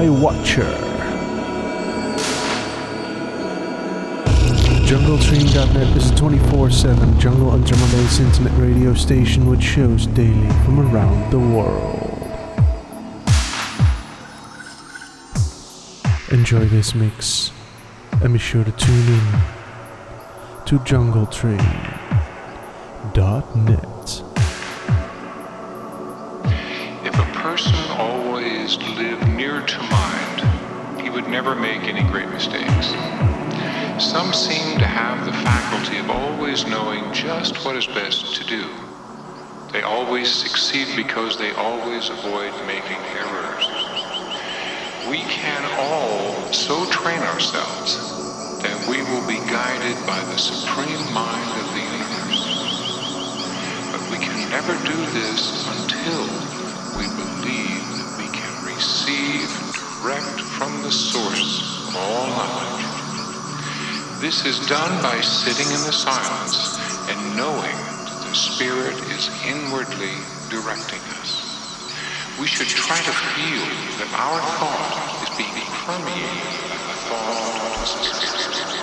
by Watcher. JungleTrain.net is a 24 7 jungle drum bass intimate radio station which shows daily from around the world. Enjoy this mix and be sure to tune in to JungleTrain.net. to mind, he would never make any great mistakes. Some seem to have the faculty of always knowing just what is best to do. They always succeed because they always avoid making errors. We can all so train ourselves that we will be guided by the supreme mind of the universe. But we can never do this until we believe receive direct from the source of all knowledge. This is done by sitting in the silence and knowing that the Spirit is inwardly directing us. We should try to feel that our thought is being permeated by the thought of the Spirit.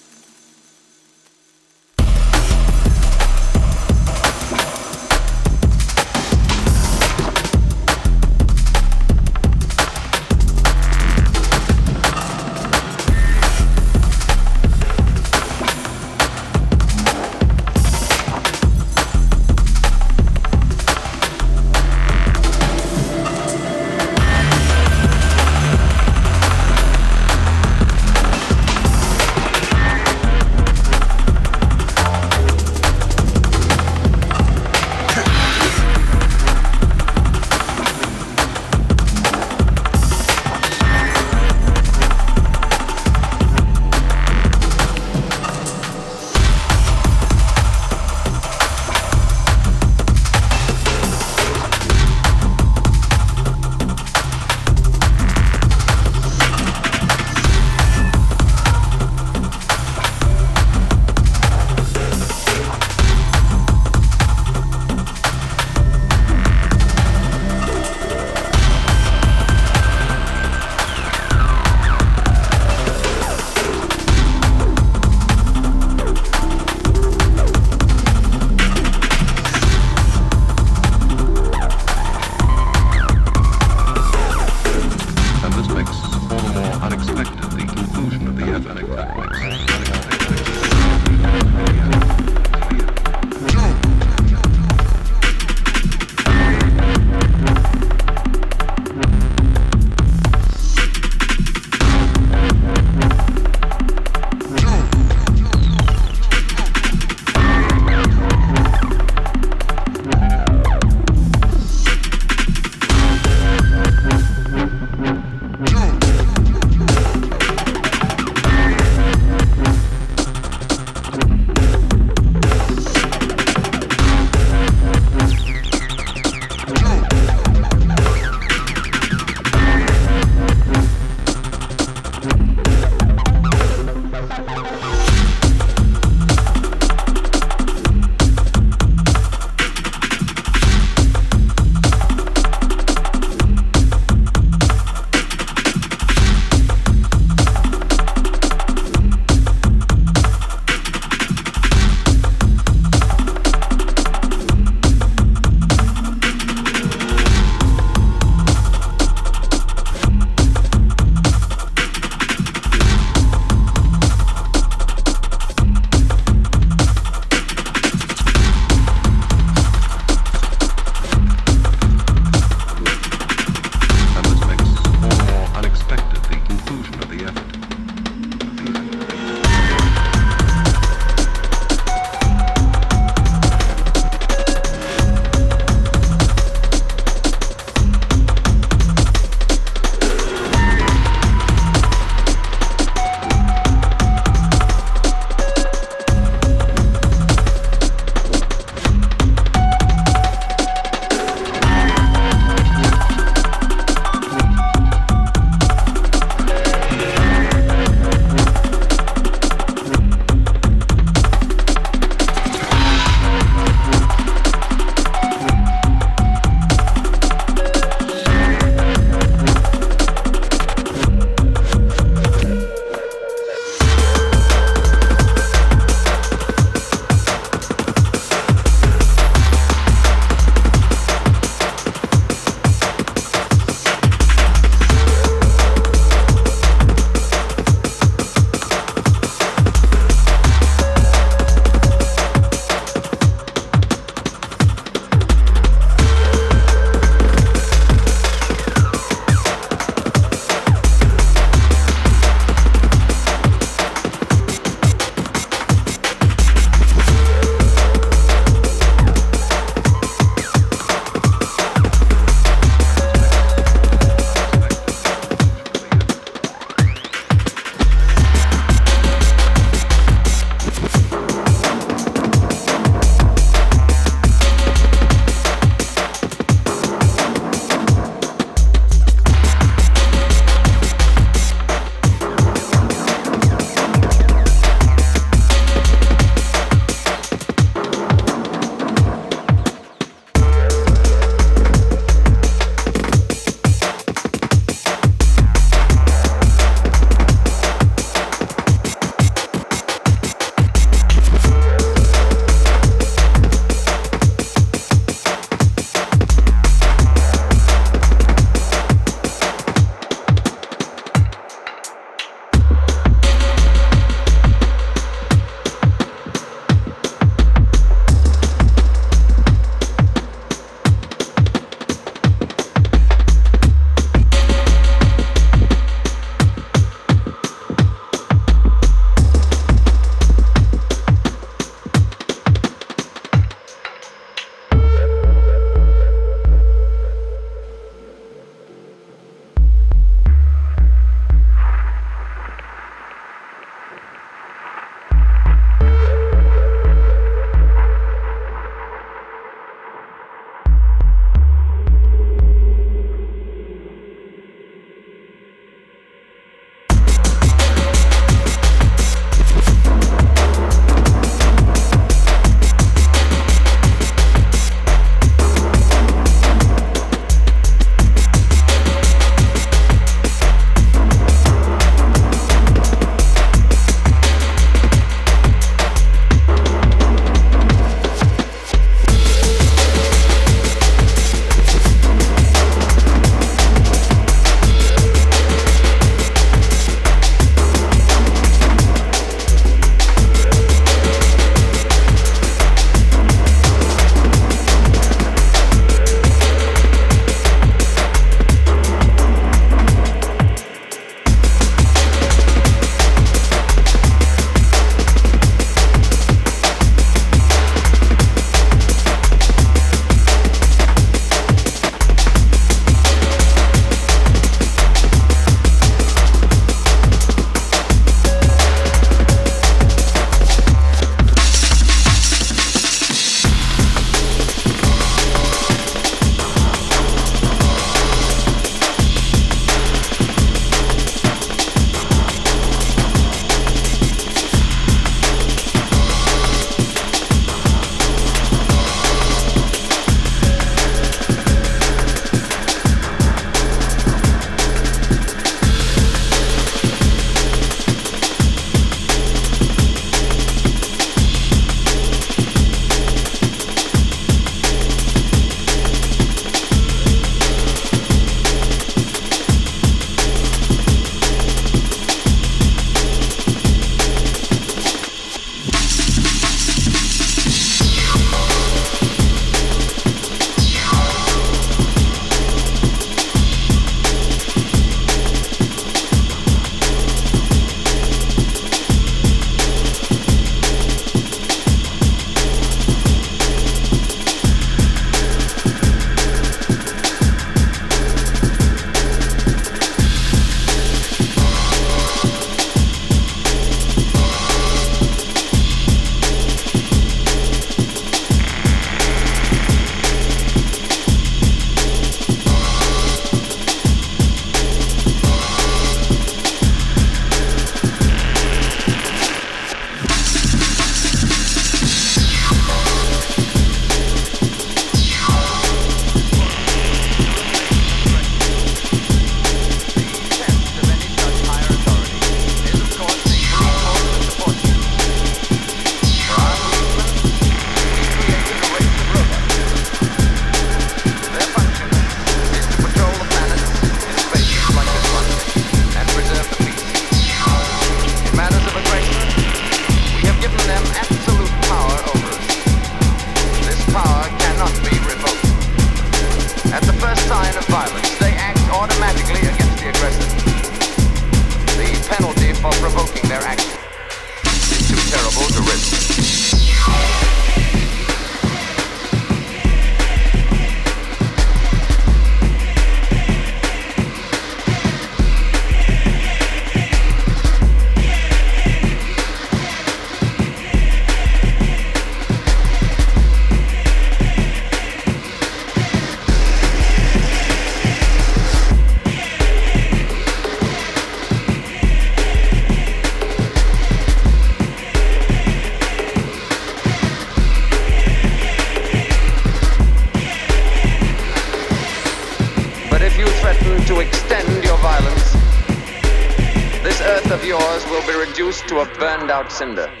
cylinder.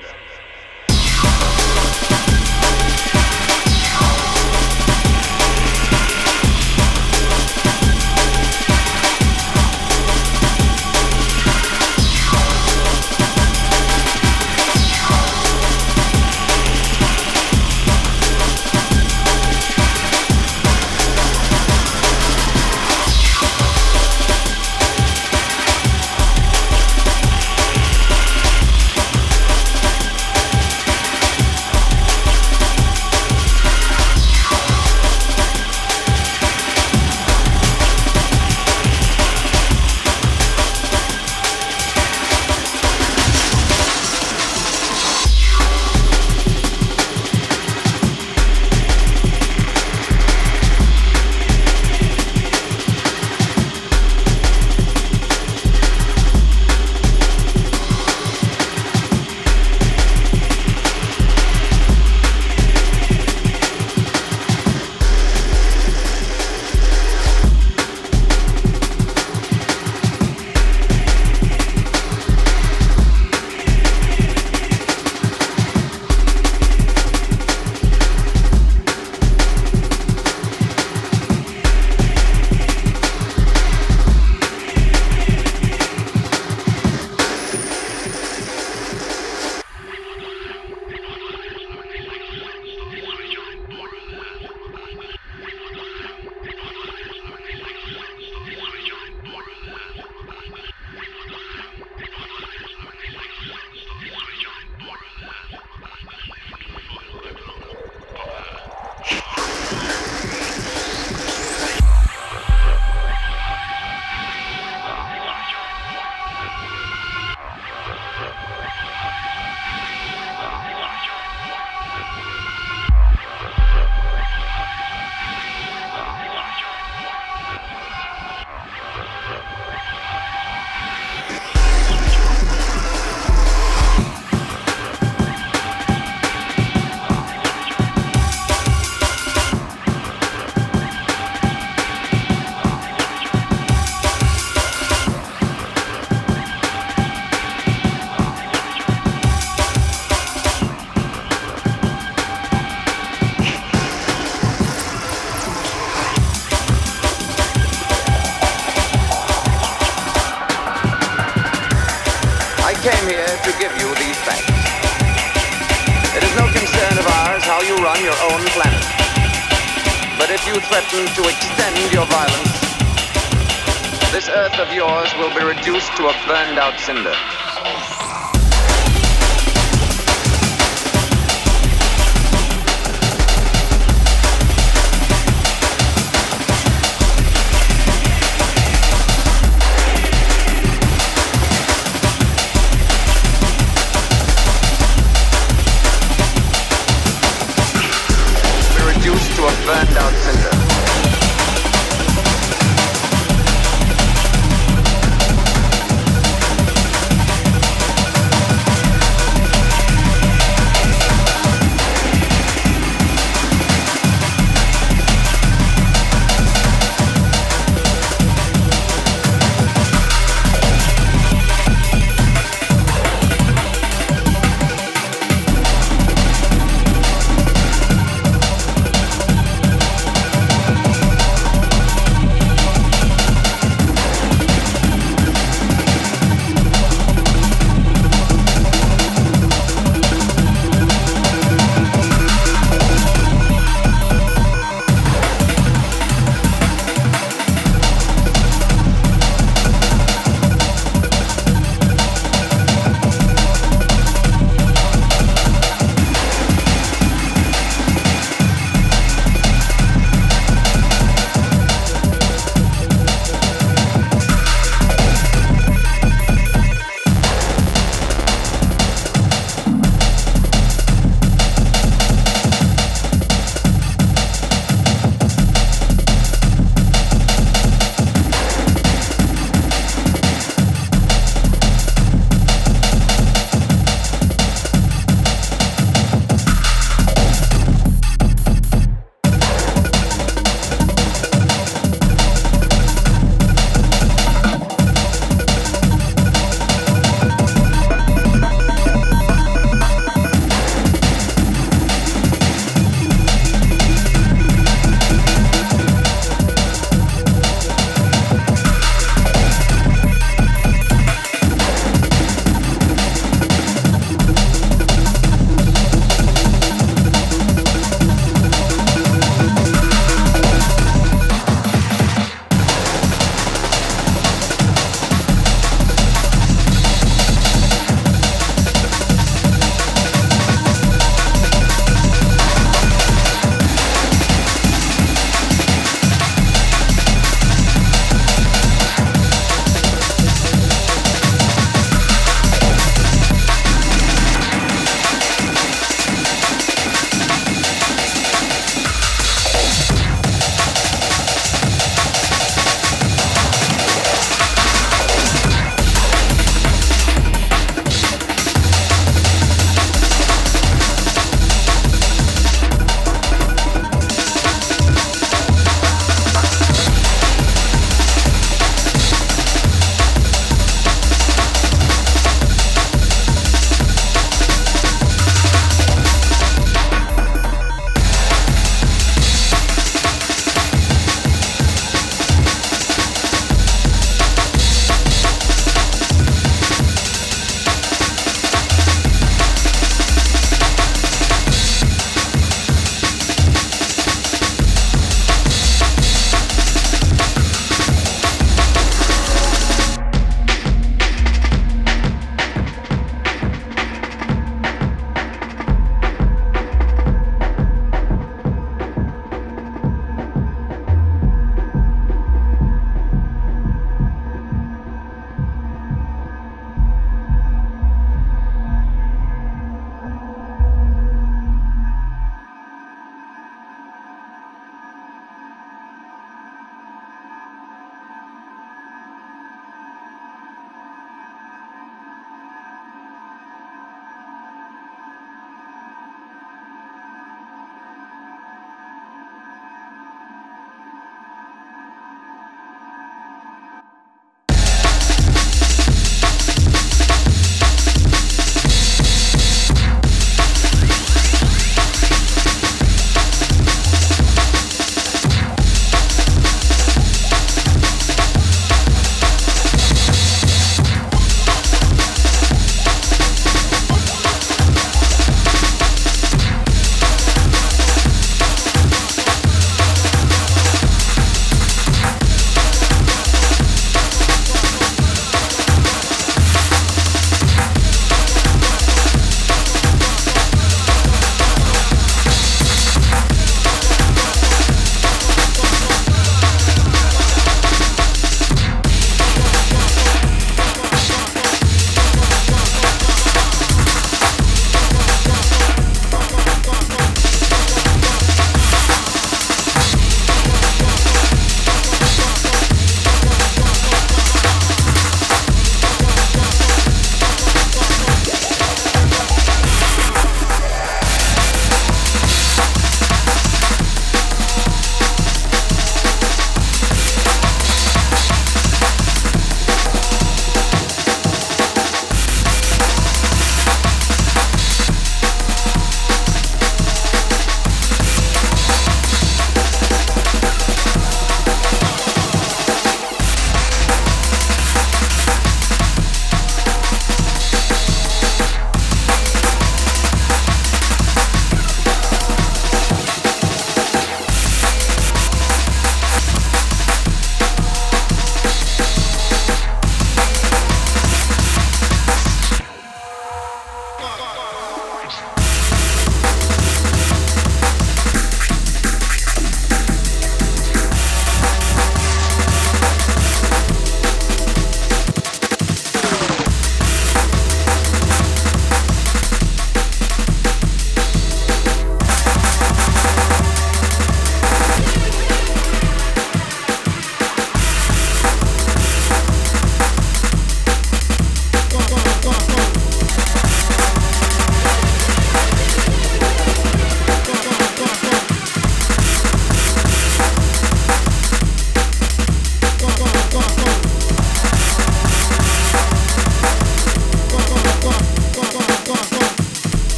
Burned out cinder.